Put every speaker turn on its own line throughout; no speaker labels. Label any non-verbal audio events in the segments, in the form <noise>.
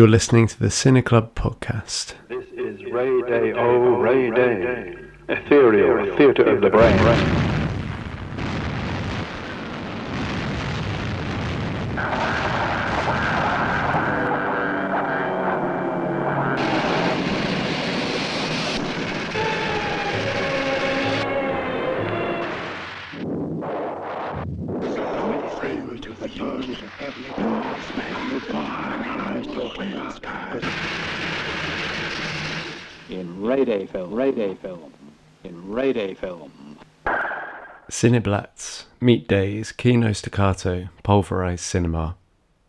You're listening to the Cine Club podcast.
This is Ray Day, oh Ray Day, ethereal theatre of the brain.
Ray Day film, in Ray Day film.
Cine Blatz, Meat Days, Kino Staccato, Pulverized Cinema.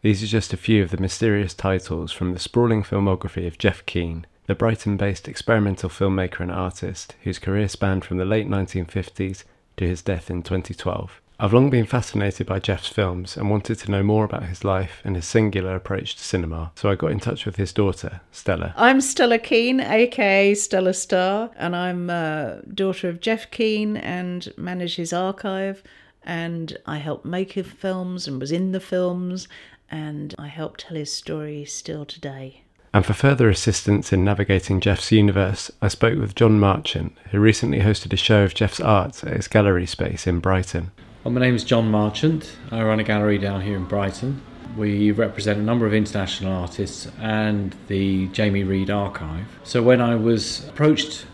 These are just a few of the mysterious titles from the sprawling filmography of Jeff Keen, the Brighton based experimental filmmaker and artist whose career spanned from the late 1950s to his death in 2012. I've long been fascinated by Jeff's films and wanted to know more about his life and his singular approach to cinema, so I got in touch with his daughter, Stella.
I'm Stella Keen, aka Stella Star, and I'm uh, daughter of Jeff Keen and manage his archive. And I helped make his films and was in the films, and I help tell his story still today.
And for further assistance in navigating Jeff's universe, I spoke with John Marchant, who recently hosted a show of Jeff's art at his gallery space in Brighton.
Well, my name is John Marchant. I run a gallery down here in Brighton. We represent a number of international artists and the Jamie Reid Archive. So when I was approached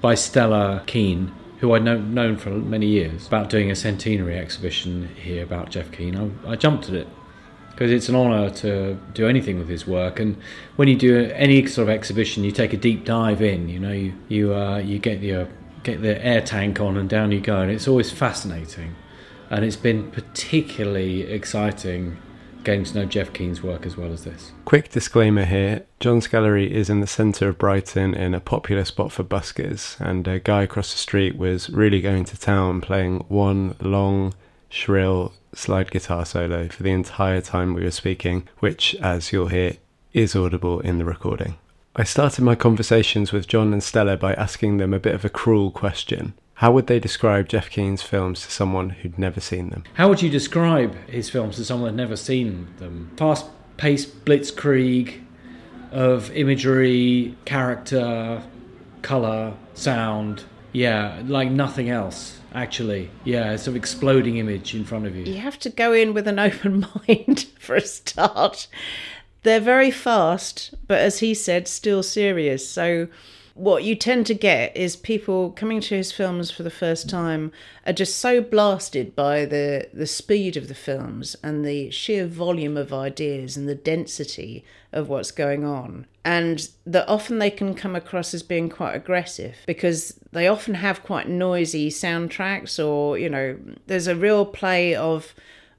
by Stella Keen, who I'd known, for many years, about doing a centenary exhibition here about Jeff Keen, I, I jumped at it because it's an honour to do anything with his work. And when you do any sort of exhibition, you take a deep dive in. You know, you you uh, you get your get the air tank on and down you go, and it's always fascinating. And it's been particularly exciting getting to know Jeff Keen's work as well as this.
Quick disclaimer here John's Gallery is in the centre of Brighton in a popular spot for buskers, and a guy across the street was really going to town playing one long, shrill slide guitar solo for the entire time we were speaking, which, as you'll hear, is audible in the recording. I started my conversations with John and Stella by asking them a bit of a cruel question. How would they describe Jeff Keen's films to someone who'd never seen them?
How would you describe his films to someone who'd never seen them? Fast paced blitzkrieg of imagery, character, colour, sound. Yeah, like nothing else, actually. Yeah, it's an exploding image in front of you.
You have to go in with an <laughs> open mind for a start. They're very fast, but as he said, still serious. So what you tend to get is people coming to his films for the first time are just so blasted by the the speed of the films and the sheer volume of ideas and the density of what's going on. And that often they can come across as being quite aggressive because they often have quite noisy soundtracks or you know there's a real play of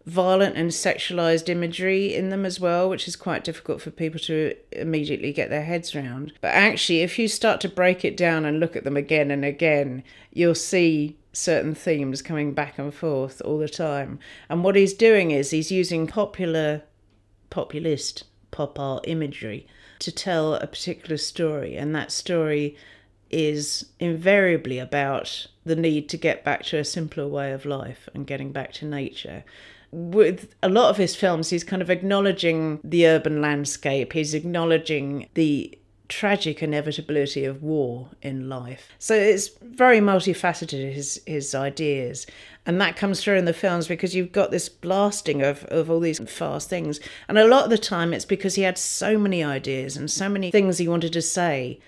violent and sexualized imagery in them as well, which is quite difficult for people to immediately get their heads around. But actually, if you start to break it down and look at them again and again, you'll see certain themes coming back and forth all the time. And what he's doing is he's using popular, populist pop art imagery to tell a particular story, and that story is invariably about the need to get back to a simpler way of life and getting back to nature with a lot of his films, he's kind of acknowledging the urban landscape. He's acknowledging the tragic inevitability of war in life. So it's very multifaceted his his ideas. And that comes through in the films because you've got this blasting of, of all these fast things. And a lot of the time it's because he had so many ideas and so many things he wanted to say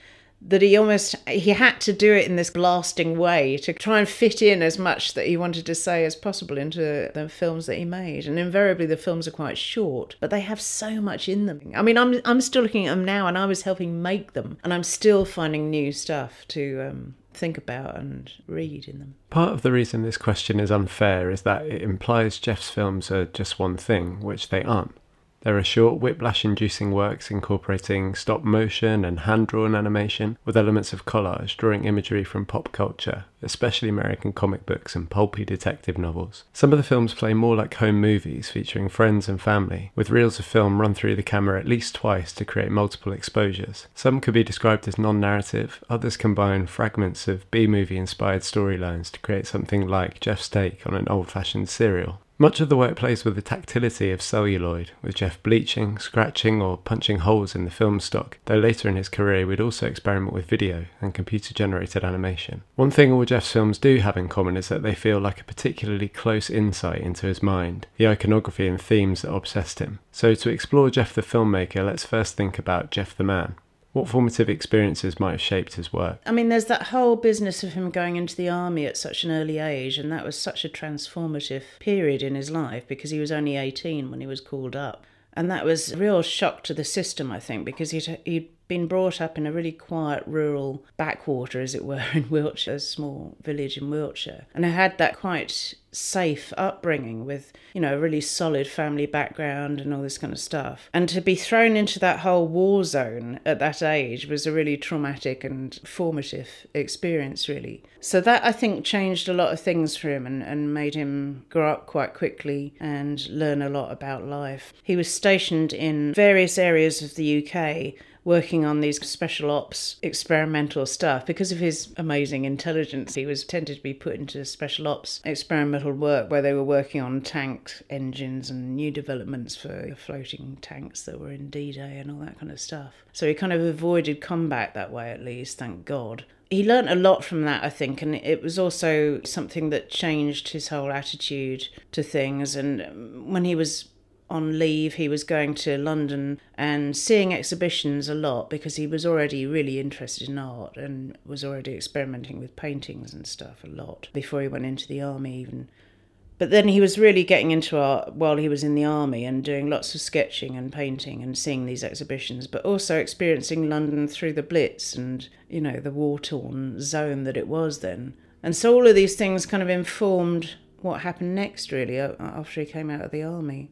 that he almost he had to do it in this blasting way to try and fit in as much that he wanted to say as possible into the films that he made. And invariably the films are quite short but they have so much in them. I mean i'm i'm still looking at them now and i was helping make them and i'm still finding new stuff to um, think about and read in them.
Part of the reason this question is unfair is that it implies Jeff's films are just one thing, which they aren't. There are short, whiplash inducing works incorporating stop motion and hand drawn animation with elements of collage, drawing imagery from pop culture, especially American comic books and pulpy detective novels. Some of the films play more like home movies featuring friends and family, with reels of film run through the camera at least twice to create multiple exposures. Some could be described as non narrative, others combine fragments of B movie inspired storylines to create something like Jeff's take on an old fashioned serial. Much of the work plays with the tactility of celluloid, with Jeff bleaching, scratching, or punching holes in the film stock, though later in his career would also experiment with video and computer generated animation. One thing all Jeff's films do have in common is that they feel like a particularly close insight into his mind, the iconography and themes that obsessed him. So, to explore Jeff the filmmaker, let's first think about Jeff the man. What formative experiences might have shaped his work?
I mean, there's that whole business of him going into the army at such an early age, and that was such a transformative period in his life because he was only 18 when he was called up. And that was a real shock to the system, I think, because he'd, he'd been brought up in a really quiet rural backwater, as it were, <laughs> in Wiltshire, a small village in Wiltshire. And I had that quite safe upbringing with, you know, a really solid family background and all this kind of stuff. And to be thrown into that whole war zone at that age was a really traumatic and formative experience, really. So that I think changed a lot of things for him and, and made him grow up quite quickly and learn a lot about life. He was stationed in various areas of the UK working on these special ops experimental stuff. Because of his amazing intelligence, he was tended to be put into special ops experimental work where they were working on tank engines and new developments for floating tanks that were in D Day and all that kind of stuff. So he kind of avoided combat that way, at least, thank God he learnt a lot from that, I think, and it was also something that changed his whole attitude to things. And when he was on leave, he was going to London and seeing exhibitions a lot because he was already really interested in art and was already experimenting with paintings and stuff a lot before he went into the army, even. But then he was really getting into art while he was in the army and doing lots of sketching and painting and seeing these exhibitions, but also experiencing London through the Blitz and, you know, the war torn zone that it was then. And so all of these things kind of informed what happened next, really, after he came out of the army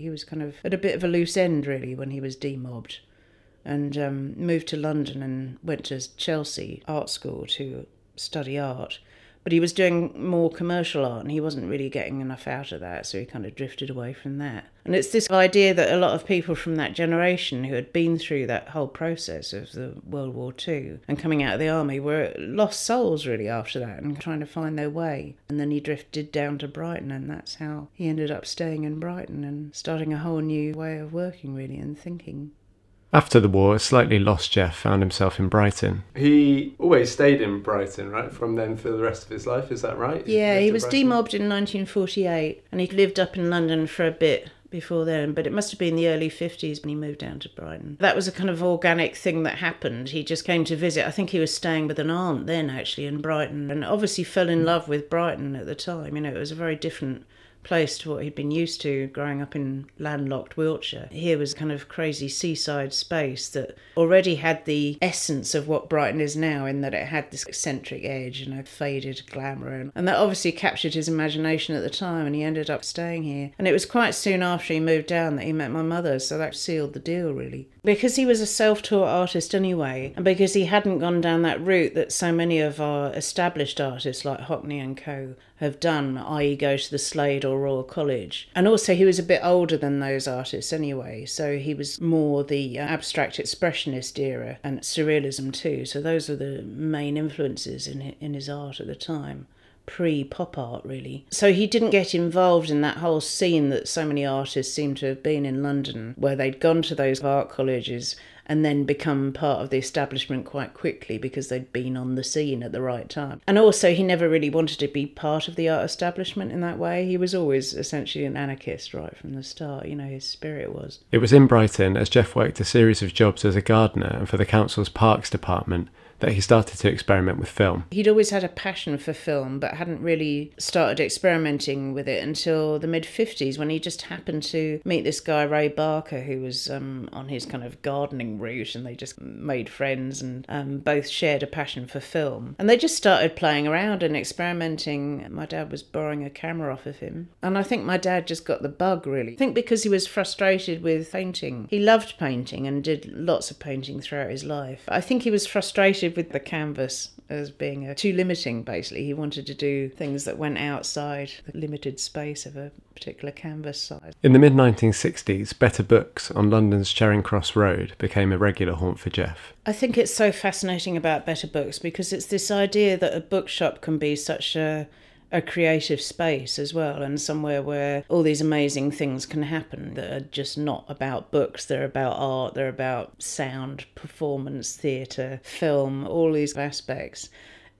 he was kind of at a bit of a loose end really when he was demobbed and um, moved to London and went to Chelsea Art School to study art. But he was doing more commercial art and he wasn't really getting enough out of that, so he kind of drifted away from that. And it's this idea that a lot of people from that generation who had been through that whole process of the World War II and coming out of the army were lost souls really after that and trying to find their way. And then he drifted down to Brighton, and that's how he ended up staying in Brighton and starting a whole new way of working really and thinking.
After the war, a slightly lost Jeff found himself in Brighton. He always stayed in Brighton, right? From then for the rest of his life, is that right?
Yeah, he was Brighton? demobbed in 1948 and he lived up in London for a bit before then, but it must have been the early 50s when he moved down to Brighton. That was a kind of organic thing that happened. He just came to visit. I think he was staying with an aunt then, actually, in Brighton, and obviously fell in love with Brighton at the time. You know, it was a very different place to what he'd been used to growing up in landlocked Wiltshire. Here was a kind of crazy seaside space that already had the essence of what Brighton is now, in that it had this eccentric edge and a faded glamour. And, and that obviously captured his imagination at the time, and he ended up staying here. And it was quite soon after he moved down that he met my mother, so that sealed the deal, really. Because he was a self taught artist anyway, and because he hadn't gone down that route that so many of our established artists like Hockney and Co have done, i.e., go to the Slade or Royal College. And also, he was a bit older than those artists anyway, so he was more the uh, abstract expressionist era and surrealism too. So those were the main influences in in his art at the time pre pop art, really. So he didn't get involved in that whole scene that so many artists seem to have been in London, where they'd gone to those art colleges and then become part of the establishment quite quickly because they'd been on the scene at the right time. And also, he never really wanted to be part of the art establishment in that way. He was always essentially an anarchist right from the start, you know, his spirit was.
It was in Brighton as Jeff worked a series of jobs as a gardener and for the council's parks department that he started to experiment with film.
He'd always had a passion for film, but hadn't really started experimenting with it until the mid 50s when he just happened to meet this guy, Ray Barker, who was um, on his kind of gardening route, and they just made friends and um, both shared a passion for film. And they just started playing around and experimenting. My dad was borrowing a camera off of him. And I think my dad just got the bug, really. I think because he was frustrated with painting. He loved painting and did lots of painting throughout his life. I think he was frustrated with the canvas as being a, too limiting, basically. He wanted to do things that went outside the limited space of a particular canvas size.
In the mid 1960s, Better Books on London's Charing Cross Road became a regular haunt for Jeff.
I think it's so fascinating about Better Books because it's this idea that a bookshop can be such a a creative space as well and somewhere where all these amazing things can happen that are just not about books they're about art they're about sound performance theatre film all these aspects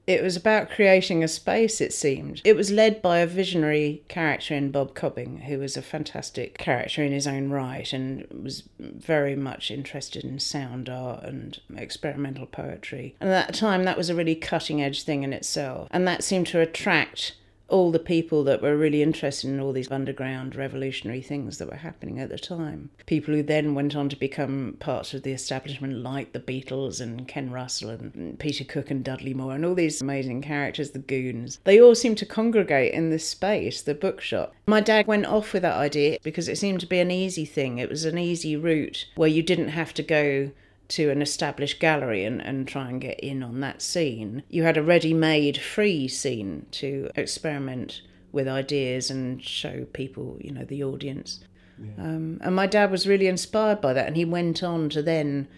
it was about creating a space, it seemed. It was led by a visionary character in Bob Cobbing, who was a fantastic character in his own right and was very much interested in sound art and experimental poetry. And at that time, that was a really cutting edge thing in itself. And that seemed to attract all the people that were really interested in all these underground revolutionary things that were happening at the time. People who then went on to become parts of the establishment, like the Beatles and Ken Russell and Peter Cook and Dudley Moore and all these amazing characters, the Goons. They all seemed to congregate in this space, the bookshop. My dad went off with that idea because it seemed to be an easy thing. It was an easy route where you didn't have to go to an established gallery and, and try and get in on that scene. You had a ready made free scene to experiment with ideas and show people, you know, the audience. Yeah. Um, and my dad was really inspired by that, and he went on to then,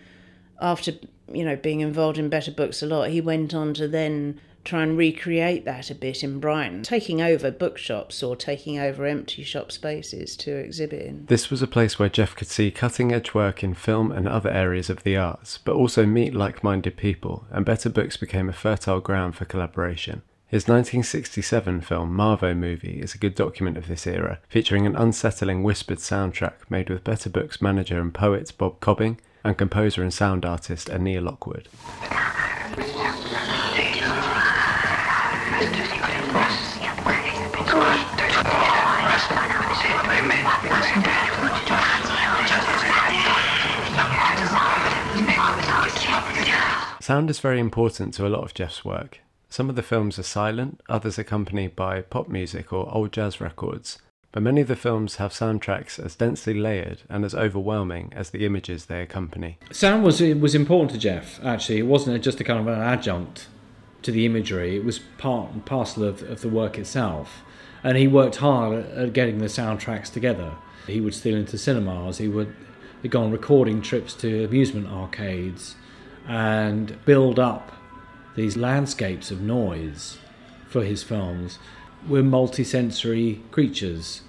after you know being involved in Better Books a lot, he went on to then try and recreate that a bit in Brighton, taking over bookshops or taking over empty shop spaces to exhibit in.
This was a place where Jeff could see cutting edge work in film and other areas of the arts, but also meet like minded people, and Better Books became a fertile ground for collaboration. His 1967 film Marvo Movie is a good document of this era, featuring an unsettling whispered soundtrack made with Better Books manager and poet Bob Cobbing and composer and sound artist Annea Lockwood. Sound is very important to a lot of Jeff's work. Some of the films are silent, others accompanied by pop music or old jazz records, but many of the films have soundtracks as densely layered and as overwhelming as the images they accompany.
Sound was was important to Jeff. Actually, it wasn't just a kind of an adjunct to the imagery; it was part and parcel of, of the work itself. And he worked hard at getting the soundtracks together. He would steal into cinemas. He would go on recording trips to amusement arcades and build up these landscapes of noise for his films. We're multisensory creatures,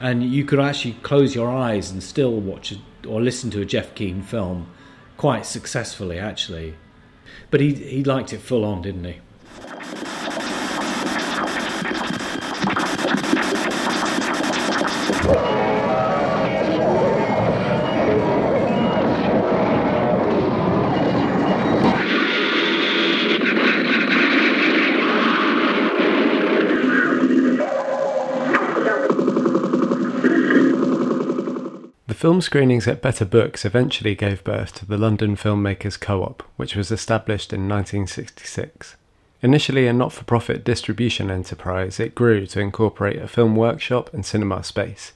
and you could actually close your eyes and still watch or listen to a Jeff Keen film quite successfully, actually. But he he liked it full on, didn't he?
Film screenings at Better Books eventually gave birth to the London Filmmakers Co op, which was established in 1966. Initially a not for profit distribution enterprise, it grew to incorporate a film workshop and cinema space.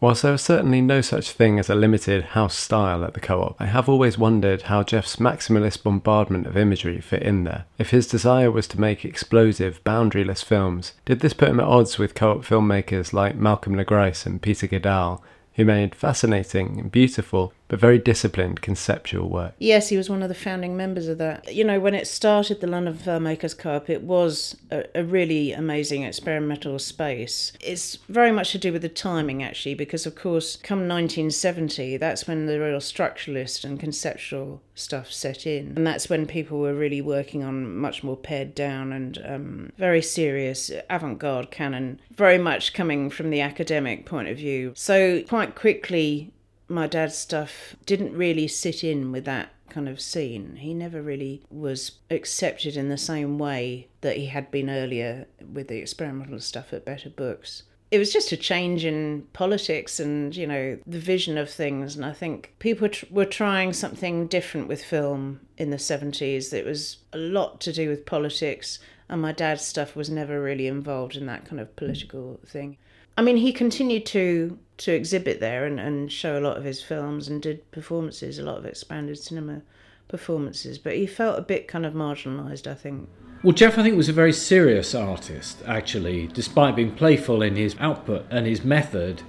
Whilst there was certainly no such thing as a limited house style at the co op, I have always wondered how Jeff's maximalist bombardment of imagery fit in there. If his desire was to make explosive, boundaryless films, did this put him at odds with co op filmmakers like Malcolm Le Grice and Peter Gidal, who made fascinating and beautiful but very disciplined conceptual work.
Yes, he was one of the founding members of that. You know, when it started, the London Filmmakers Co-op, it was a, a, really amazing experimental space. It's very much to do with the timing, actually, because of course, come 1970, that's when the real structuralist and conceptual stuff set in, and that's when people were really working on much more pared down and um, very serious avant-garde canon, very much coming from the academic point of view. So quite quickly my dad's stuff didn't really sit in with that kind of scene. He never really was accepted in the same way that he had been earlier with the experimental stuff at Better Books. It was just a change in politics and, you know, the vision of things. And I think people were trying something different with film in the 70s. It was a lot to do with politics, and my dad's stuff was never really involved in that kind of political thing. I mean, he continued to to exhibit there and, and show a lot of his films and did performances, a lot of expanded cinema performances, but he felt a bit kind of marginalised, I think.
Well, Jeff, I think, was a very serious artist, actually. Despite being playful in his output and his method,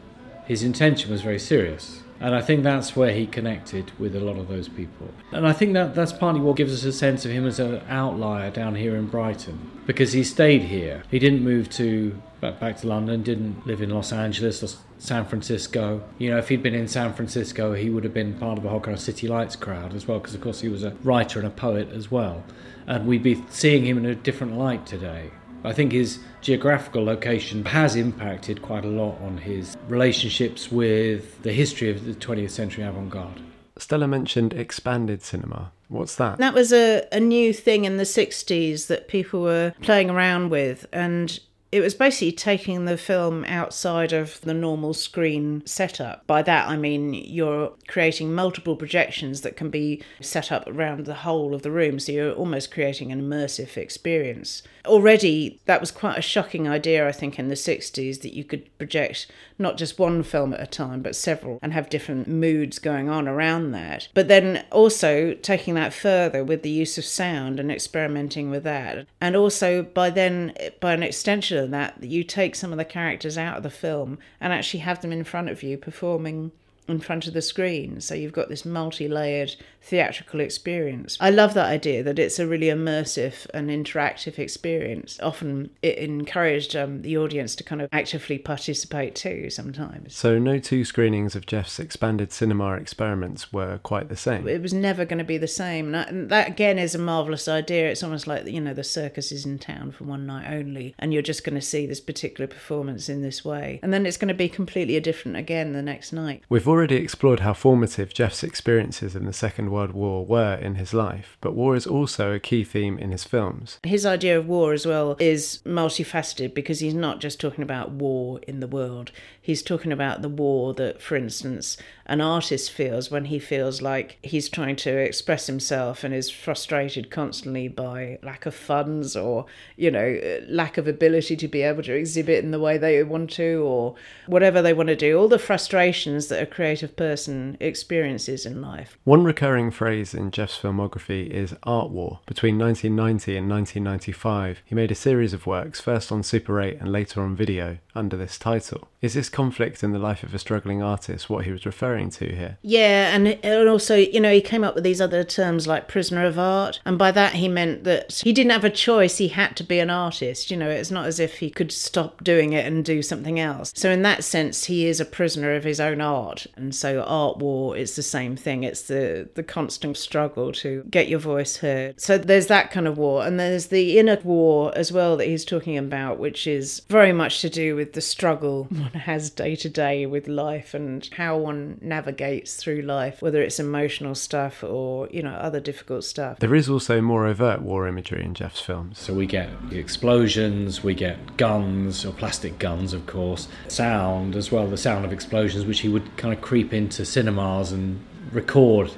his intention was very serious. And I think that's where he connected with a lot of those people. And I think that that's partly what gives us a sense of him as an outlier down here in Brighton. Because he stayed here. He didn't move to back, back to London, didn't live in Los Angeles or San Francisco. You know, if he'd been in San Francisco, he would have been part of a whole kind of City Lights crowd as well, because of course he was a writer and a poet as well. And we'd be seeing him in a different light today. I think his geographical location has impacted quite a lot on his relationships with the history of the 20th century avant garde.
Stella mentioned expanded cinema. What's that?
That was a, a new thing in the 60s that people were playing around with. And it was basically taking the film outside of the normal screen setup. By that, I mean you're creating multiple projections that can be set up around the whole of the room, so you're almost creating an immersive experience. Already, that was quite a shocking idea, I think, in the 60s that you could project not just one film at a time, but several and have different moods going on around that. But then also taking that further with the use of sound and experimenting with that. And also, by then, by an extension of that, you take some of the characters out of the film and actually have them in front of you performing in front of the screen. So you've got this multi layered theatrical experience. I love that idea that it's a really immersive and interactive experience. Often it encouraged um, the audience to kind of actively participate too sometimes.
So, no two screenings of Jeff's expanded cinema experiments were quite the same.
It was never going to be the same. And that, and that again is a marvellous idea. It's almost like, you know, the circus is in town for one night only, and you're just going to see this particular performance in this way. And then it's going to be completely different again the next night.
We've already explored how formative Jeff's experiences in the Second World War were in his life, but war is also a key theme in his films.
His idea of war as well is multifaceted because he's not just talking about war in the world. He's talking about the war that, for instance, an artist feels when he feels like he's trying to express himself and is frustrated constantly by lack of funds or, you know, lack of ability to be able to exhibit in the way they want to or whatever they want to do. All the frustrations that a creative person experiences in life.
One recurring phrase in Jeff's filmography is art war. Between 1990 and 1995, he made a series of works, first on Super 8 and later on video, under this title. Is this conflict in the life of a struggling artist what he was referring to here?
Yeah, and, and also, you know, he came up with these other terms like prisoner of art, and by that he meant that he didn't have a choice, he had to be an artist. You know, it's not as if he could stop doing it and do something else. So, in that sense, he is a prisoner of his own art, and so art war is the same thing. It's the, the constant struggle to get your voice heard. So, there's that kind of war, and there's the inner war as well that he's talking about, which is very much to do with the struggle <laughs> one has day to day with life and how one navigates through life, whether it's emotional stuff or, you know, other difficult stuff.
There is also more overt war imagery in Jeff's films.
So we get explosions, we get guns, or plastic guns, of course, sound as well, the sound of explosions, which he would kind of creep into cinemas and record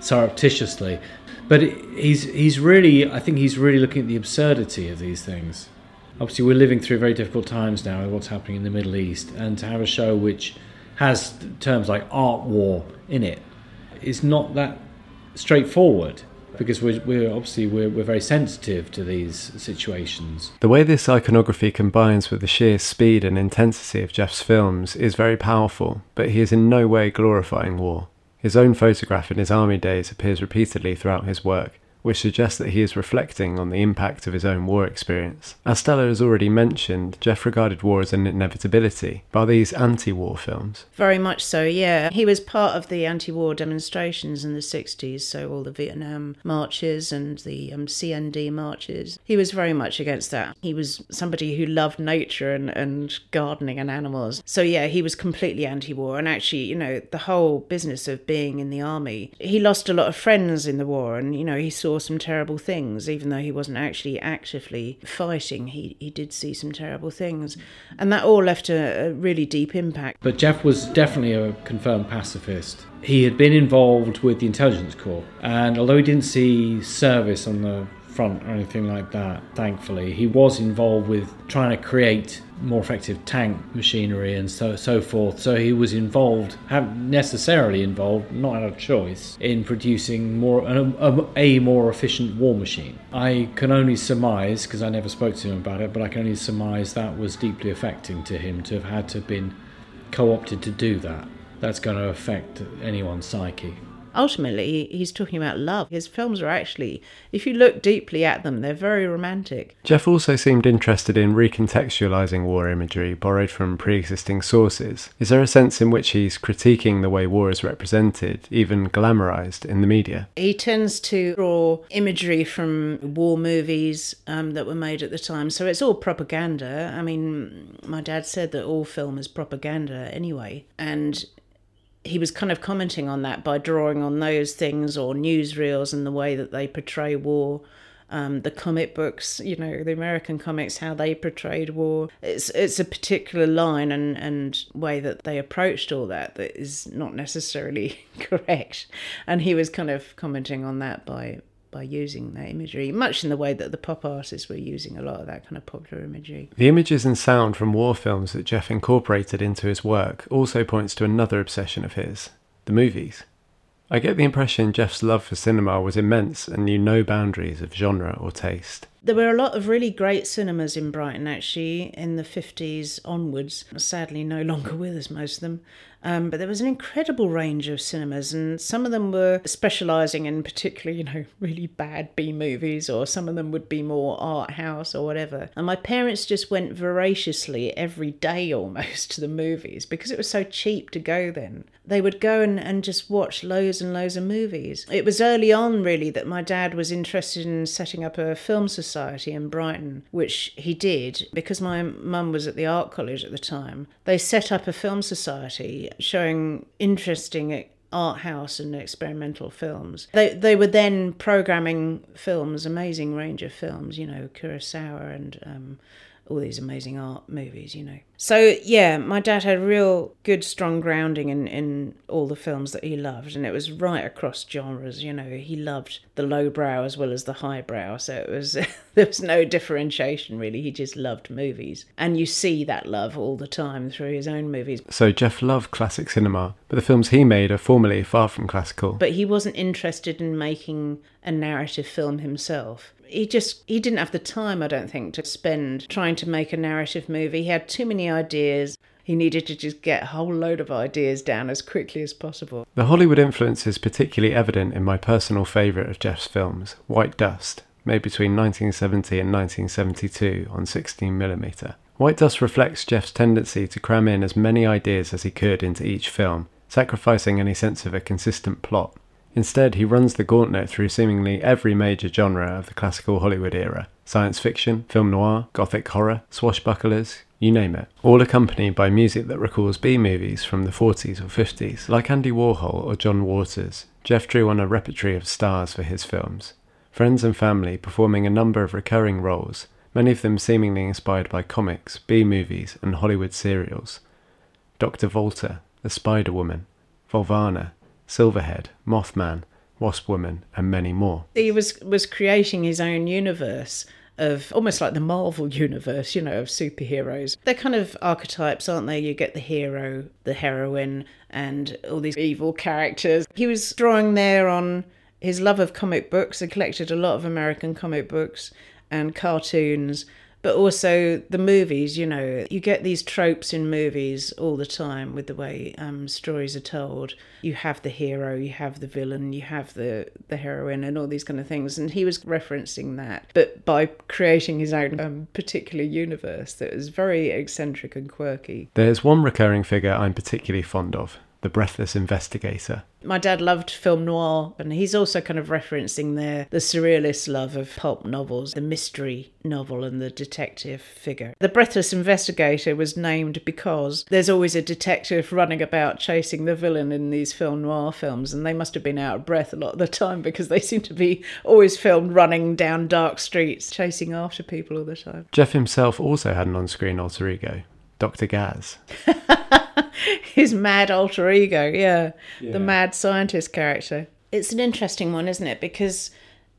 surreptitiously. But he's he's really, I think he's really looking at the absurdity of these things obviously we're living through very difficult times now with what's happening in the Middle East, and to have a show which has terms like art war in it is not that straightforward because we're, we're obviously we're, we're very sensitive to these situations.
The way this iconography combines with the sheer speed and intensity of Jeff's films is very powerful, but he is in no way glorifying war. His own photograph in his army days appears repeatedly throughout his work, which suggests that he is reflecting on the impact of his own war experience. As Stella has already mentioned, Jeff regarded war as an inevitability. By these anti war films?
Very much so, yeah. He was part of the anti war demonstrations in the 60s, so all the Vietnam marches and the um, CND marches. He was very much against that. He was somebody who loved nature and, and gardening and animals. So, yeah, he was completely anti war. And actually, you know, the whole business of being in the army, he lost a lot of friends in the war and, you know, he saw some terrible things, even though he wasn't actually actively fighting. He, he did see some terrible things. And that all left a, a really deep impact.
But Jeff was definitely a confirmed pacifist. He had been involved with the intelligence corps, and although he didn't see service on the front or anything like that, thankfully, he was involved with trying to create more effective tank machinery and so so forth. So he was involved, necessarily involved, not out of choice, in producing more a, a more efficient war machine. I can only surmise, because I never spoke to him about it, but I can only surmise that was deeply affecting to him to have had to have been co opted to do that, that's going to affect anyone's psyche.
Ultimately, he's talking about love. His films are actually, if you look deeply at them, they're very romantic.
Jeff also seemed interested in recontextualizing war imagery borrowed from pre existing sources. Is there a sense in which he's critiquing the way war is represented, even glamorized, in the media?
He tends to draw imagery from war movies um, that were made at the time, so it's all propaganda. I mean, my dad said that all film is propaganda anyway, and he was kind of commenting on that by drawing on those things or newsreels and the way that they portray war. Um, the comic books, you know, the American comics, how they portrayed war. It's it's a particular line and, and way that they approached all that that is not necessarily <laughs> correct. And he was kind of commenting on that by by using that imagery, much in the way that the pop artists were using a lot of that kind of popular imagery.
The images and sound from war films that Jeff incorporated into his work also points to another obsession of his the movies. I get the impression Jeff's love for cinema was immense and knew no boundaries of genre or taste.
There were a lot of really great cinemas in Brighton actually in the 50s onwards. Sadly, no longer with us, most of them. Um, but there was an incredible range of cinemas, and some of them were specialising in particularly, you know, <laughs> really bad B movies, or some of them would be more art house or whatever. And my parents just went voraciously every day almost <laughs> to the movies because it was so cheap to go then. They would go and, and just watch loads and loads of movies. It was early on, really, that my dad was interested in setting up a film society in Brighton, which he did because my mum was at the art college at the time. They set up a film society showing interesting art house and experimental films. They they were then programming films, amazing range of films, you know, Kurosawa and um, all these amazing art movies, you know. So yeah, my dad had real good, strong grounding in, in all the films that he loved, and it was right across genres. You know, he loved the lowbrow as well as the highbrow, so it was <laughs> there was no differentiation really. He just loved movies, and you see that love all the time through his own movies.
So Jeff loved classic cinema, but the films he made are formally far from classical.
But he wasn't interested in making a narrative film himself he just he didn't have the time i don't think to spend trying to make a narrative movie. He had too many ideas. He needed to just get a whole load of ideas down as quickly as possible.
The hollywood influence is particularly evident in my personal favourite of jeff's films white dust made between 1970 and 1972 on 16mm white dust reflects jeff's tendency to cram in as many ideas as he could into each film sacrificing any sense of a consistent plot Instead, he runs the gauntlet through seemingly every major genre of the classical Hollywood era science fiction, film noir, gothic horror, swashbucklers, you name it, all accompanied by music that recalls B movies from the 40s or 50s. Like Andy Warhol or John Waters, Jeff drew on a repertory of stars for his films, friends and family performing a number of recurring roles, many of them seemingly inspired by comics, B movies, and Hollywood serials. Dr. Volta, the Spider Woman, Volvana, Silverhead, Mothman, Wasp Woman, and many more.
He was was creating his own universe of almost like the Marvel universe, you know, of superheroes. They're kind of archetypes, aren't they? You get the hero, the heroine, and all these evil characters. He was drawing there on his love of comic books He collected a lot of American comic books and cartoons but also the movies you know you get these tropes in movies all the time with the way um, stories are told. You have the hero you have the villain you have the the heroine and all these kind of things. And he was referencing that but by creating his own um, particular universe that was very eccentric and quirky.
There's one recurring figure i'm particularly fond of the breathless investigator.
My dad loved film noir, and he's also kind of referencing the the surrealist love of pulp novels, the mystery novel, and the detective figure. The breathless investigator was named because there's always a detective running about chasing the villain in these film noir films, and they must have been out of breath a lot of the time because they <laughs> seem to be always filmed running down dark streets, chasing after people all the time.
Jeff himself also had an on screen alter ego, Dr. Gaz. <laughs> <laughs>
his mad alter ego, yeah, yeah, the mad scientist character. It's an interesting one, isn't it? Because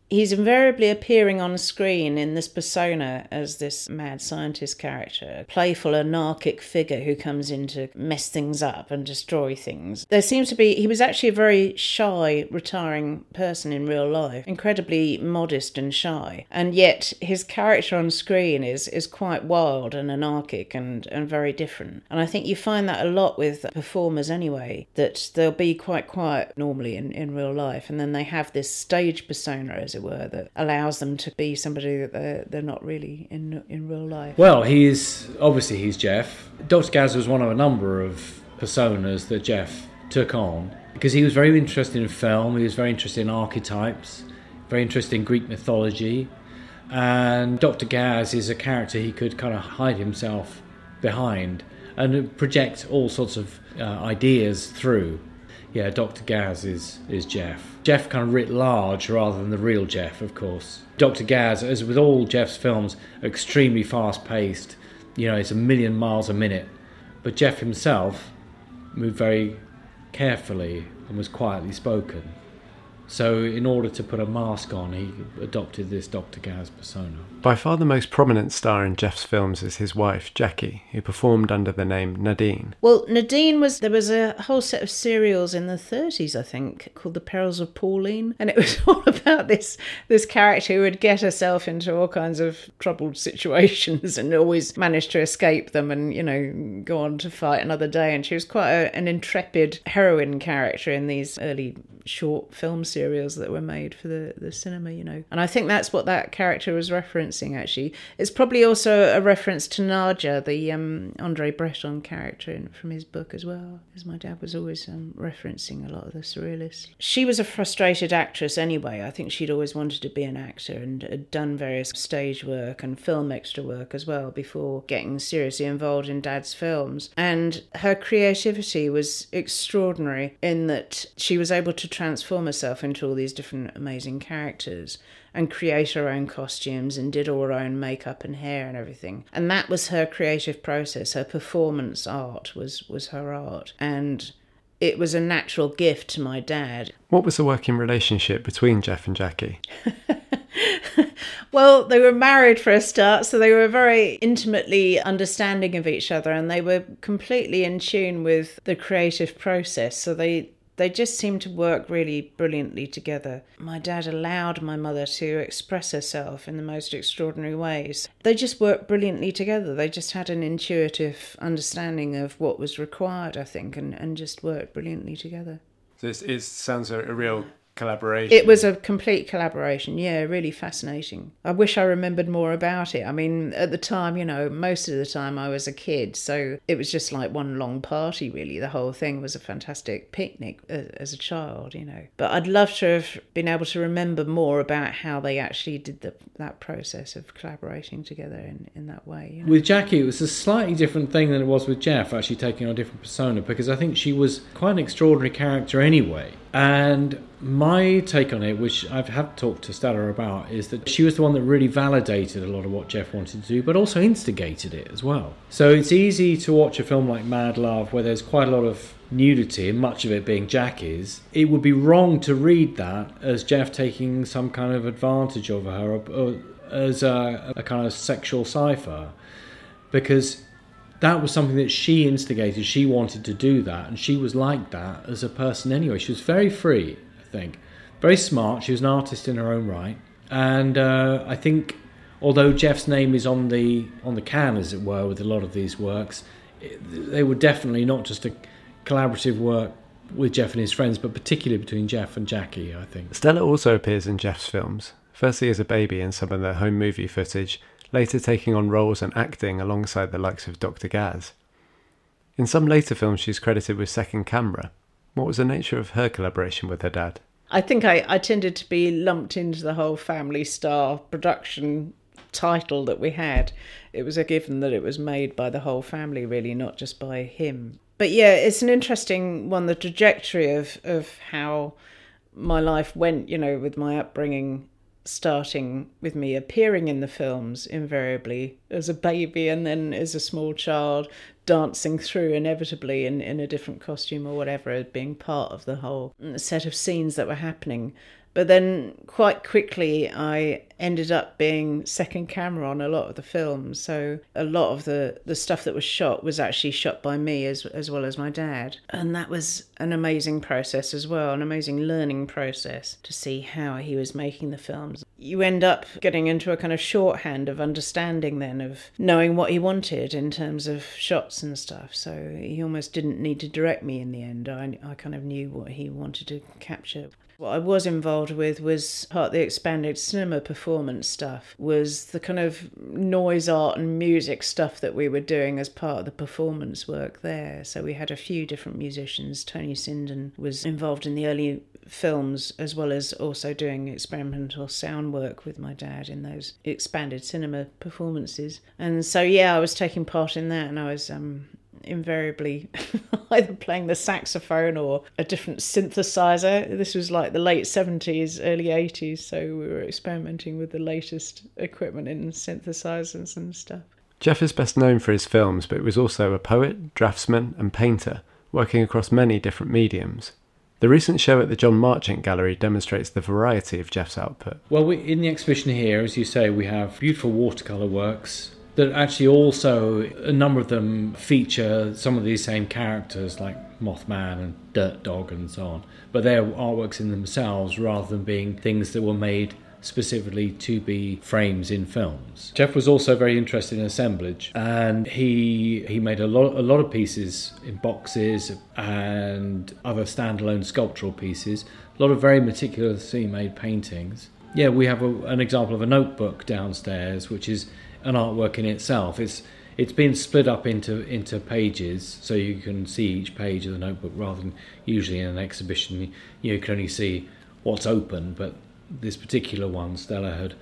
he's invariably appearing on screen in this persona as this mad scientist character, playful, anarchic figure who comes in to mess things up and destroy things. There seems to be, he was actually a very shy, retiring person in real life, incredibly modest and shy. And yet his character on screen is, is quite wild and anarchic and, and very different. And I think you find that a lot with performers anyway, that they'll be quite quiet normally in, in real life, and then they have this stage persona as it were, that allows them to be somebody that they're, they're not really in in real life.
Well, he's obviously he's Jeff. Dr. Gaz was one of a number of personas that Jeff took on because he was very interested in film. He was very interested in archetypes, very interested in Greek mythology, and Dr. Gaz is a character he could kind of hide himself behind and project all sorts of uh, ideas through yeah, Dr. Gaz is, is Jeff. Jeff kind of writ large rather than the real Jeff, of course. Dr. Gaz, as with all Jeff's films, extremely fast paced. You know, it's a million miles a minute. But Jeff himself moved very carefully and was quietly spoken. So, in order to put a mask on, he adopted this Dr. Gaz persona.
By far the most prominent star in Jeff's films is his wife, Jackie, who performed under the name Nadine.
Well, Nadine was, there was a whole set of serials in the 30s, I think, called The Perils of Pauline. And it was <laughs> all about this, this character who would get herself into all kinds of troubled situations and always manage to escape them and, you know, go on to fight another day. And she was quite a, an intrepid heroine character in these early short film serials that were made for the, the cinema, you know. And I think that's what that character was actually. It's probably also a reference to Nadja, the um, Andre Breton character in, from his book as well, because my dad was always um, referencing a lot of the surrealists. She was a frustrated actress anyway. I think she'd always wanted to be an actor and had done various stage work and film extra work as well before getting seriously involved in dad's films. And her creativity was extraordinary in that she was able to transform herself into all these different amazing characters and create her own costumes and did all her own makeup and hair and everything. And that was her creative process. Her performance art was was her art. And it was a natural gift to my dad.
What was the working relationship between Jeff and Jackie? <laughs>
well, they were married for a start, so they were very intimately understanding of each other and they were completely in tune with the creative process. So they they just seemed to work really brilliantly together. My dad allowed my mother to express herself in the most extraordinary ways. They just worked brilliantly together. They just had an intuitive understanding of what was required, I think, and, and just worked brilliantly together.
So it sounds a, a real collaboration.
It was a complete collaboration. Yeah, really fascinating. I wish I remembered more about it. I mean, at the time, you know, most of the time I was a kid, so it was just like one long party, really. The whole thing was a fantastic picnic uh, as a child, you know. But I'd love to have been able to remember more about how they actually did the, that process of collaborating together in, in that way. You know?
With Jackie, it was a slightly different thing than it was with Jeff, actually taking on a different persona, because I think she was quite an extraordinary character anyway. And my take on it, which I've had talked to Stella about, is that she was the one that really validated a lot of what Jeff wanted to do, but also instigated it as well. So it's easy to watch a film like Mad Love, where there's quite a lot of nudity, and much of it being Jackie's. It would be wrong to read that as Jeff taking some kind of advantage over her, or, or as a, a kind of sexual cipher, because that was something that she instigated. She wanted to do that, and she was like that as a person anyway. She was very free, I think, very smart. She was an artist in her own right, and uh, I think although Jeff's name is on the on the can, as it were, with a lot of these works, it, they were definitely not just a collaborative work with Jeff and his friends, but particularly between Jeff and Jackie. I think
Stella also appears in Jeff's films. Firstly as a baby in some of the home movie footage, later taking on roles and acting alongside the likes of Dr. Gaz. In some later films, she's credited with Second Camera. What was the nature of her collaboration with her dad?
I think I, I tended to be lumped into the whole family star production title that we had. It was a given that it was made by the whole family, really, not just by him. But yeah, it's an interesting one the trajectory of, of how my life went, you know, with my upbringing starting with me appearing in the films invariably as a baby and then as a small child dancing through inevitably in, in a different costume or whatever, being part of the whole set of scenes that were happening. But then quite quickly, I ended up being second camera on a lot of the films. So a lot of the, the stuff that was shot was actually shot by me as, as well as my dad. And that was an amazing process as well, an amazing learning process to see how he was making the films. You end up getting into a kind of shorthand of understanding then of knowing what he wanted in terms of shots and stuff. So he almost didn't need to direct me in the end. I, I kind of knew what he wanted to capture. What I was involved with was part of the expanded cinema performance stuff, was the kind of noise art and music stuff that we were doing as part of the performance work there. So we had a few different musicians. Tony Sinden was involved in the early films as well as also doing experimental sound work with my dad in those expanded cinema performances. And so yeah, I was taking part in that and I was um invariably <laughs> either playing the saxophone or a different synthesizer. This was like the late 70s, early 80s, so we were experimenting with the latest equipment in synthesizers and stuff.
Jeff is best known for his films, but was also a poet, draftsman, and painter, working across many different mediums. The recent show at the John Marchant Gallery demonstrates the variety of Jeff's output.
Well, we, in the exhibition here, as you say, we have beautiful watercolour works, that actually also a number of them feature some of these same characters like Mothman and Dirt Dog and so on, but they're artworks in themselves rather than being things that were made specifically to be frames in films. Jeff was also very interested in assemblage and he he made a lot a lot of pieces in boxes and other standalone sculptural pieces, a lot of very meticulously made paintings. Yeah, we have a, an example of a notebook downstairs which is an artwork in itself. It's it's been split up into into pages, so you can see each page of the notebook rather than usually in an exhibition you can only see what's open. But this particular one, Stella had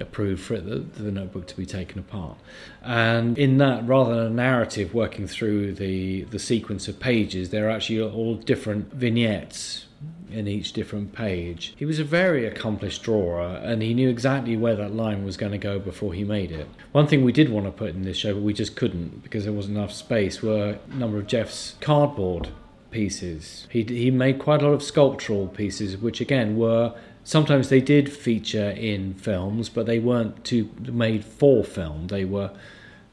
approved for it, the, the notebook to be taken apart. And in that, rather than a narrative working through the the sequence of pages, there are actually all different vignettes in each different page. He was a very accomplished drawer and he knew exactly where that line was going to go before he made it. One thing we did want to put in this show, but we just couldn't because there wasn't enough space, were a number of Jeff's cardboard pieces. He, he made quite a lot of sculptural pieces, which again were sometimes they did feature in films, but they weren't too made for film. They were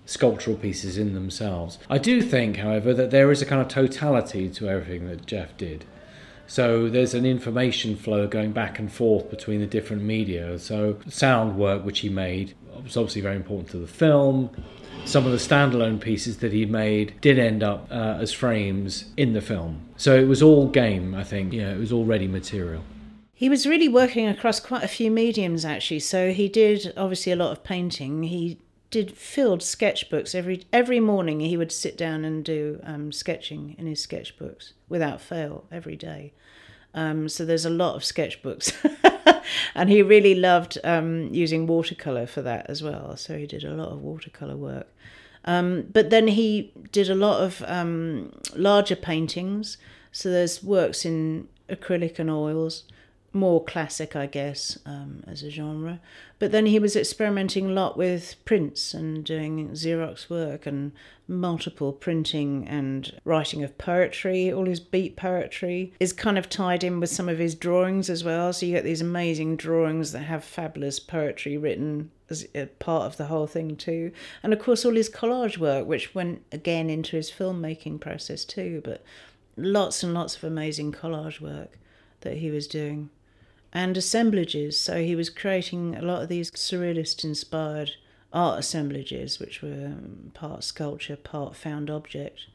sculptural pieces in themselves. I do think, however, that there is a kind of totality to everything that Jeff did. So there's an information flow going back and forth between the different media. So sound work which he made was obviously very important to the film. Some of the standalone pieces that he made did end up uh, as frames in the film. So it was all game, I think. Yeah, it was all ready material.
He was really working across quite a few mediums actually. So he did obviously a lot of painting. He did filled sketchbooks every every morning. He would sit down and do um, sketching in his sketchbooks without fail every day. Um, so there's a lot of sketchbooks, <laughs> and he really loved um, using watercolor for that as well. So he did a lot of watercolor work. Um, but then he did a lot of um, larger paintings. So there's works in acrylic and oils more classic, I guess, um, as a genre. But then he was experimenting a lot with prints and doing Xerox work and multiple printing and writing of poetry. All his beat poetry is kind of tied in with some of his drawings as well. So you get these amazing drawings that have fabulous poetry written as part of the whole thing too. And of course, all his collage work, which went again into his filmmaking process too. But lots and lots of amazing collage work that he was doing and assemblages. So he was creating a lot of these surrealist inspired art assemblages, which were um, part sculpture, part found object.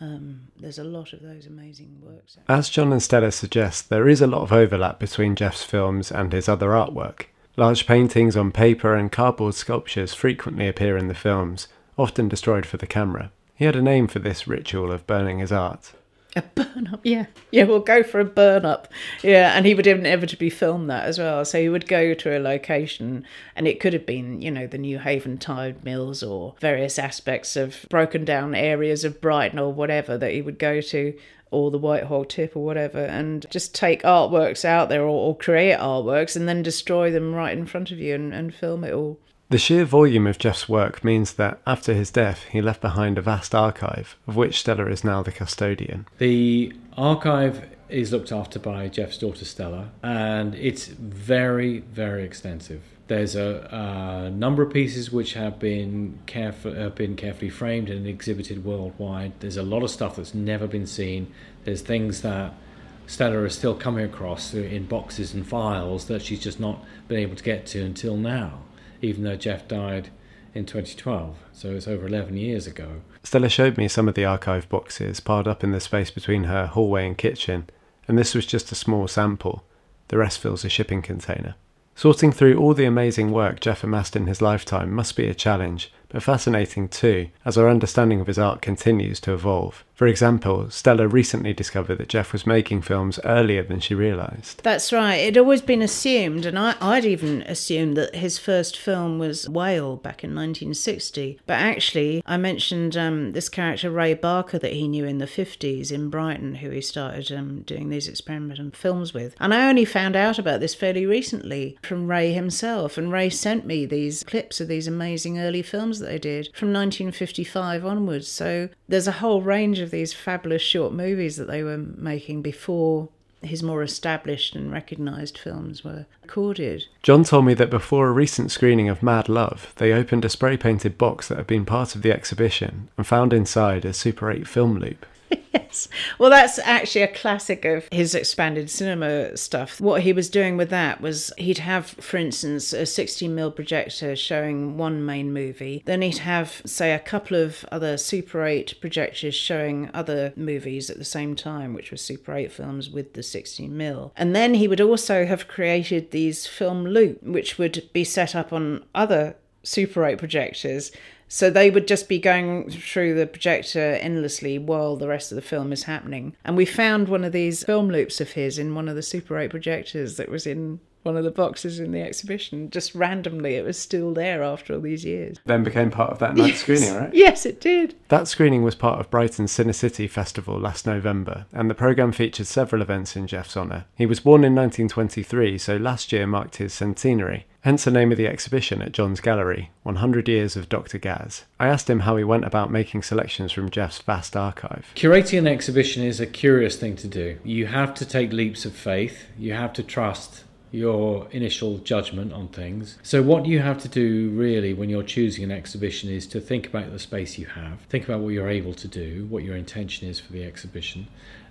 Um, there's a lot of those amazing works.
As John and Stella suggest, there is a lot of overlap between Jeff's films and his other artwork. Large paintings on paper and cardboard sculptures frequently appear in the films, often destroyed for the camera. He had a name for this ritual of burning his art.
A burn up, yeah. Yeah, we'll go for a burn up. Yeah, and he would inevitably film that as well. So he would go to a location, and it could have been, you know, the Newhaven Tide Mills or various aspects of broken down areas of Brighton or whatever that he would go to, or the Whitehawk Tip or whatever, and just take artworks out there or, or create artworks and then destroy them right in front of you and, and film it all.
The sheer volume of Jeff's work means that after his death, he left behind a vast archive, of which Stella is now the custodian.
The archive is looked after by Jeff's daughter Stella, and it's very, very extensive. There's a, a number of pieces which have been have been carefully framed and exhibited worldwide. There's a lot of stuff that's never been seen. There's things that Stella is still coming across in boxes and files that she's just not been able to get to until now, even though Jeff died in 2012, so it's over 11 years ago.
Stella showed me some of the archive boxes piled up in the space between her hallway and kitchen, and this was just a small sample. The rest fills a shipping container. Sorting through all the amazing work Jeff amassed in his lifetime must be a challenge, but fascinating too, as our understanding of his art continues to evolve. For example, Stella recently discovered that Jeff was making films earlier than she realised.
That's right. It'd always been assumed, and I, would even assumed that his first film was Wail back in 1960. But actually, I mentioned um, this character Ray Barker that he knew in the 50s in Brighton, who he started um, doing these experimental films with. And I only found out about this fairly recently from Ray himself. And Ray sent me these clips of these amazing early films that they did from 1955 onwards. So there's a whole range of these fabulous short movies that they were making before his more established and recognised films were recorded.
John told me that before a recent screening of Mad Love, they opened a spray painted box that had been part of the exhibition and found inside a Super 8 film loop. <laughs>
yes. Well, that's actually a classic of his expanded cinema stuff. What he was doing with that was he'd have, for instance, a 16mm projector showing one main movie. Then he'd have, say, a couple of other Super 8 projectors showing other movies at the same time, which were Super 8 films with the 16mm. And then he would also have created these film loop, which would be set up on other Super 8 projectors so they would just be going through the projector endlessly while the rest of the film is happening. And we found one of these film loops of his in one of the Super 8 projectors that was in one of the boxes in the exhibition. Just randomly, it was still there after all these years.
Then became part of that night <laughs> yes. screening, right?
Yes, it did.
That screening was part of Brighton's Cinecity Festival last November, and the programme featured several events in Jeff's honour. He was born in 1923, so last year marked his centenary. Hence the name of the exhibition at John's Gallery, 100 Years of Dr. Gaz. I asked him how he went about making selections from Jeff's vast archive.
Curating an exhibition is a curious thing to do. You have to take leaps of faith, you have to trust your initial judgment on things. So, what you have to do really when you're choosing an exhibition is to think about the space you have, think about what you're able to do, what your intention is for the exhibition,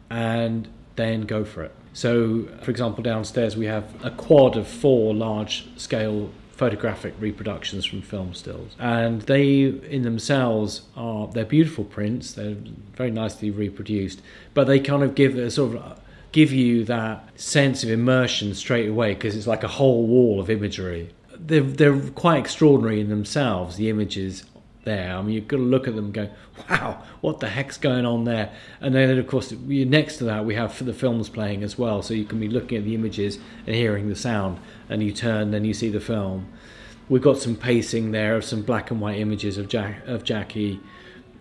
and then go for it. So, for example, downstairs we have a quad of four large scale photographic reproductions from film stills and they in themselves are they're beautiful prints they're very nicely reproduced but they kind of give a sort of give you that sense of immersion straight away because it's like a whole wall of imagery. They're, they're quite extraordinary in themselves, the images there. I mean, you've got to look at them and go, wow, what the heck's going on there? And then, of course, next to that, we have the films playing as well. So you can be looking at the images and hearing the sound, and you turn, then you see the film. We've got some pacing there of some black and white images of, Jack, of Jackie,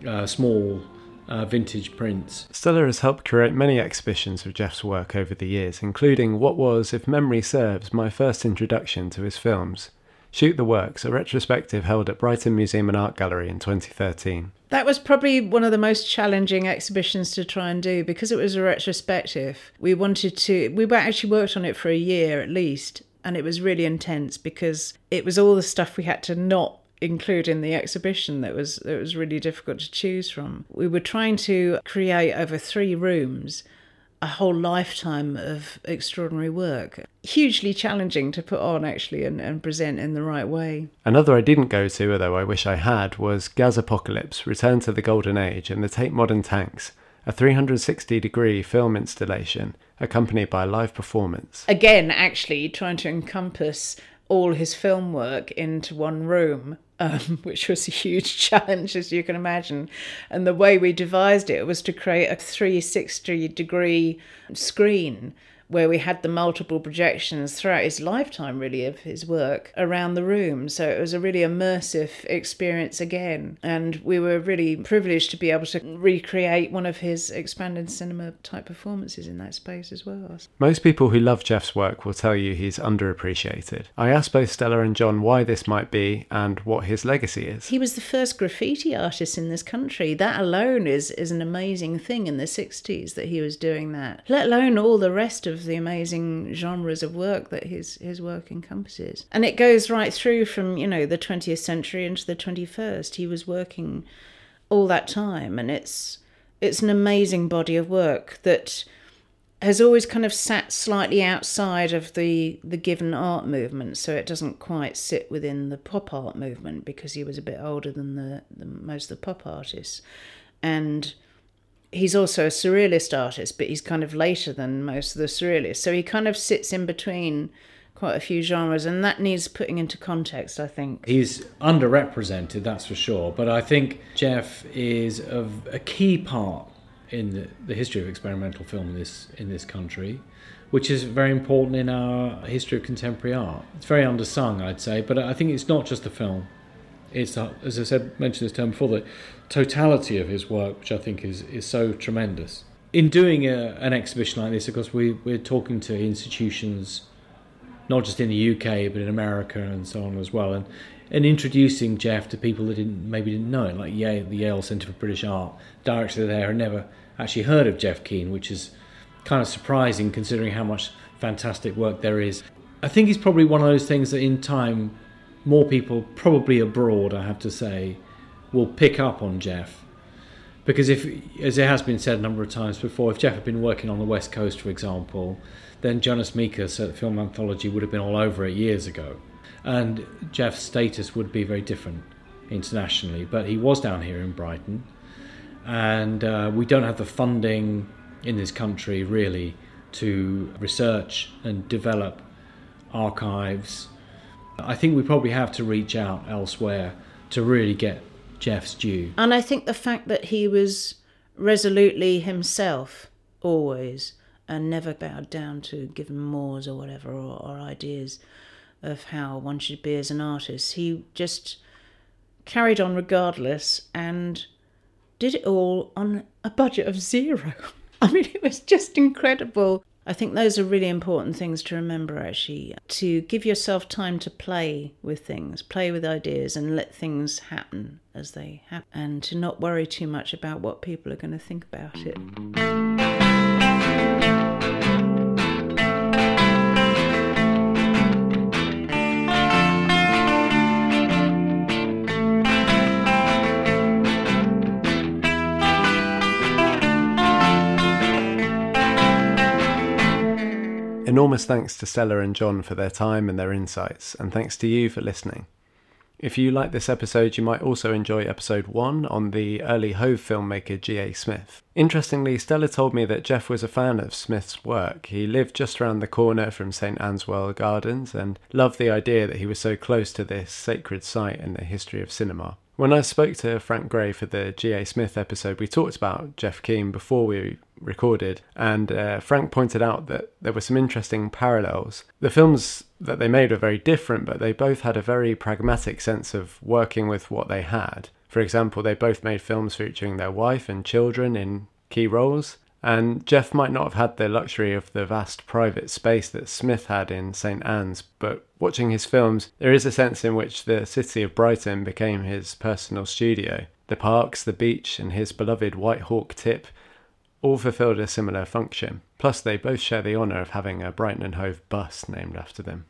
uh, small uh, vintage prints.
Stella has helped curate many exhibitions of Jeff's work over the years, including what was, if memory serves, my first introduction to his films. Shoot the Works, a retrospective held at Brighton Museum and Art Gallery in 2013.
That was probably one of the most challenging exhibitions to try and do because it was a retrospective. We wanted to, we actually worked on it for a year at least, and it was really intense because it was all the stuff we had to not include in the exhibition that was that was really difficult to choose from. We were trying to create over three rooms a whole lifetime of extraordinary work. Hugely challenging to put on actually and, and present in the right way.
Another I didn't go to, although I wish I had, was Gaz Apocalypse, Return to the Golden Age and the Tate Modern Tanks, a 360 degree film installation accompanied by a live performance.
Again, actually trying to encompass all his film work into one room um, <laughs> which was a huge <laughs> challenge, as you can imagine. And the way we devised it was to create a 360 degree screen where we had the multiple projections throughout his lifetime, really, of his work around the room. So it was a really immersive experience again. And we were really privileged to be able to recreate one of his expanded cinema type performances in that space as well.
Most people who love Jeff's work will tell you he's underappreciated. I asked both Stella and John why this might be and what his legacy is.
He was the first graffiti artist in this country. That alone is, is an amazing thing in the 60s that he was doing that, let alone all the rest of the amazing genres of work that his, his work encompasses. And it goes right through from, you know, the 20th century into the 21st. He was working all that time and it's it's an amazing body of work that has always kind of sat slightly outside of the the given art movement, so it doesn't quite sit within the pop art movement because he was a bit older than the, the most of the pop artists, and he's also a surrealist artist, but he's kind of later than most of the surrealists, so he kind of sits in between quite a few genres, and that needs putting into context, I think.
He's underrepresented, that's for sure, but I think Jeff is of a key part in the, the history of experimental film in this in this country, which is very important in our history of contemporary art. It's very undersung, I'd say, but I think it's not just the film. It's as I said, mentioned this term before, the totality of his work, which I think is is so tremendous. In doing a, an exhibition like this, of course, we we're talking to institutions, not just in the UK but in America and so on as well, and and introducing Jeff to people that didn't maybe didn't know it, like Yale, the Yale Centre for British Art. Director there had never actually heard of Jeff Keen, which is kind of surprising considering how much fantastic work there is. I think he's probably one of those things that in time, more people, probably abroad, I have to say, will pick up on Jeff. Because if, as it has been said a number of times before, if Jeff had been working on the West Coast, for example, then Jonas Mekas at Film Anthology would have been all over it years ago. And Jeff's status would be very different internationally. But he was down here in Brighton, and uh, we don't have the funding in this country really to research and develop archives. I think we probably have to reach out elsewhere to really get Jeff's due.
And I think the fact that he was resolutely himself always and never bowed down to given mores or whatever or, or ideas of how one should be as an artist. He just carried on regardless and did it all on a budget of zero. <laughs> I mean, it was just incredible. I think those are really important things to remember actually. To give yourself time to play with things, play with ideas, and let things happen as they happen, and to not worry too much about what people are going to think about it.
Enormous thanks to Stella and John for their time and their insights, and thanks to you for listening. If you like this episode, you might also enjoy episode 1 on the early Hove filmmaker G.A. Smith. Interestingly, Stella told me that Jeff was a fan of Smith's work. He lived just around the corner from St. Ann's Well Gardens and loved the idea that he was so close to this sacred site in the history of cinema. When I spoke to Frank Gray for the G.A. Smith episode, we talked about Jeff Keen before we recorded, and uh, Frank pointed out that there were some interesting parallels. The films that they made were very different, but they both had a very pragmatic sense of working with what they had. For example, they both made films featuring their wife and children in key roles, and Jeff might not have had the luxury of the vast private space that Smith had in St. Ann's, but watching his films, there is a sense in which the city of Brighton became his personal studio. The parks, the beach, and his beloved Whitehawk tip all fulfilled a similar function. Plus, they both share the honour of having a Brighton and Hove bus named after them.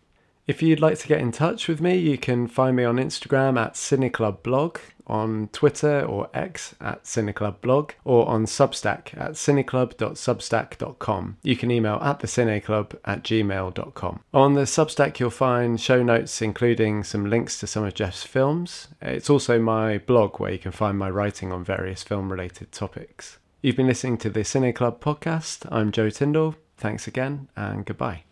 If you'd like to get in touch with me, you can find me on Instagram at cineclubblog, on Twitter or X at cineclubblog, or on Substack at cineclub.substack.com. You can email at thecineclub at gmail.com. On the Substack, you'll find show notes including some links to some of Jeff's films. It's also my blog where you can find my writing on various film related topics. You've been listening to the Cine Club podcast. I'm Joe Tyndall. Thanks again and goodbye.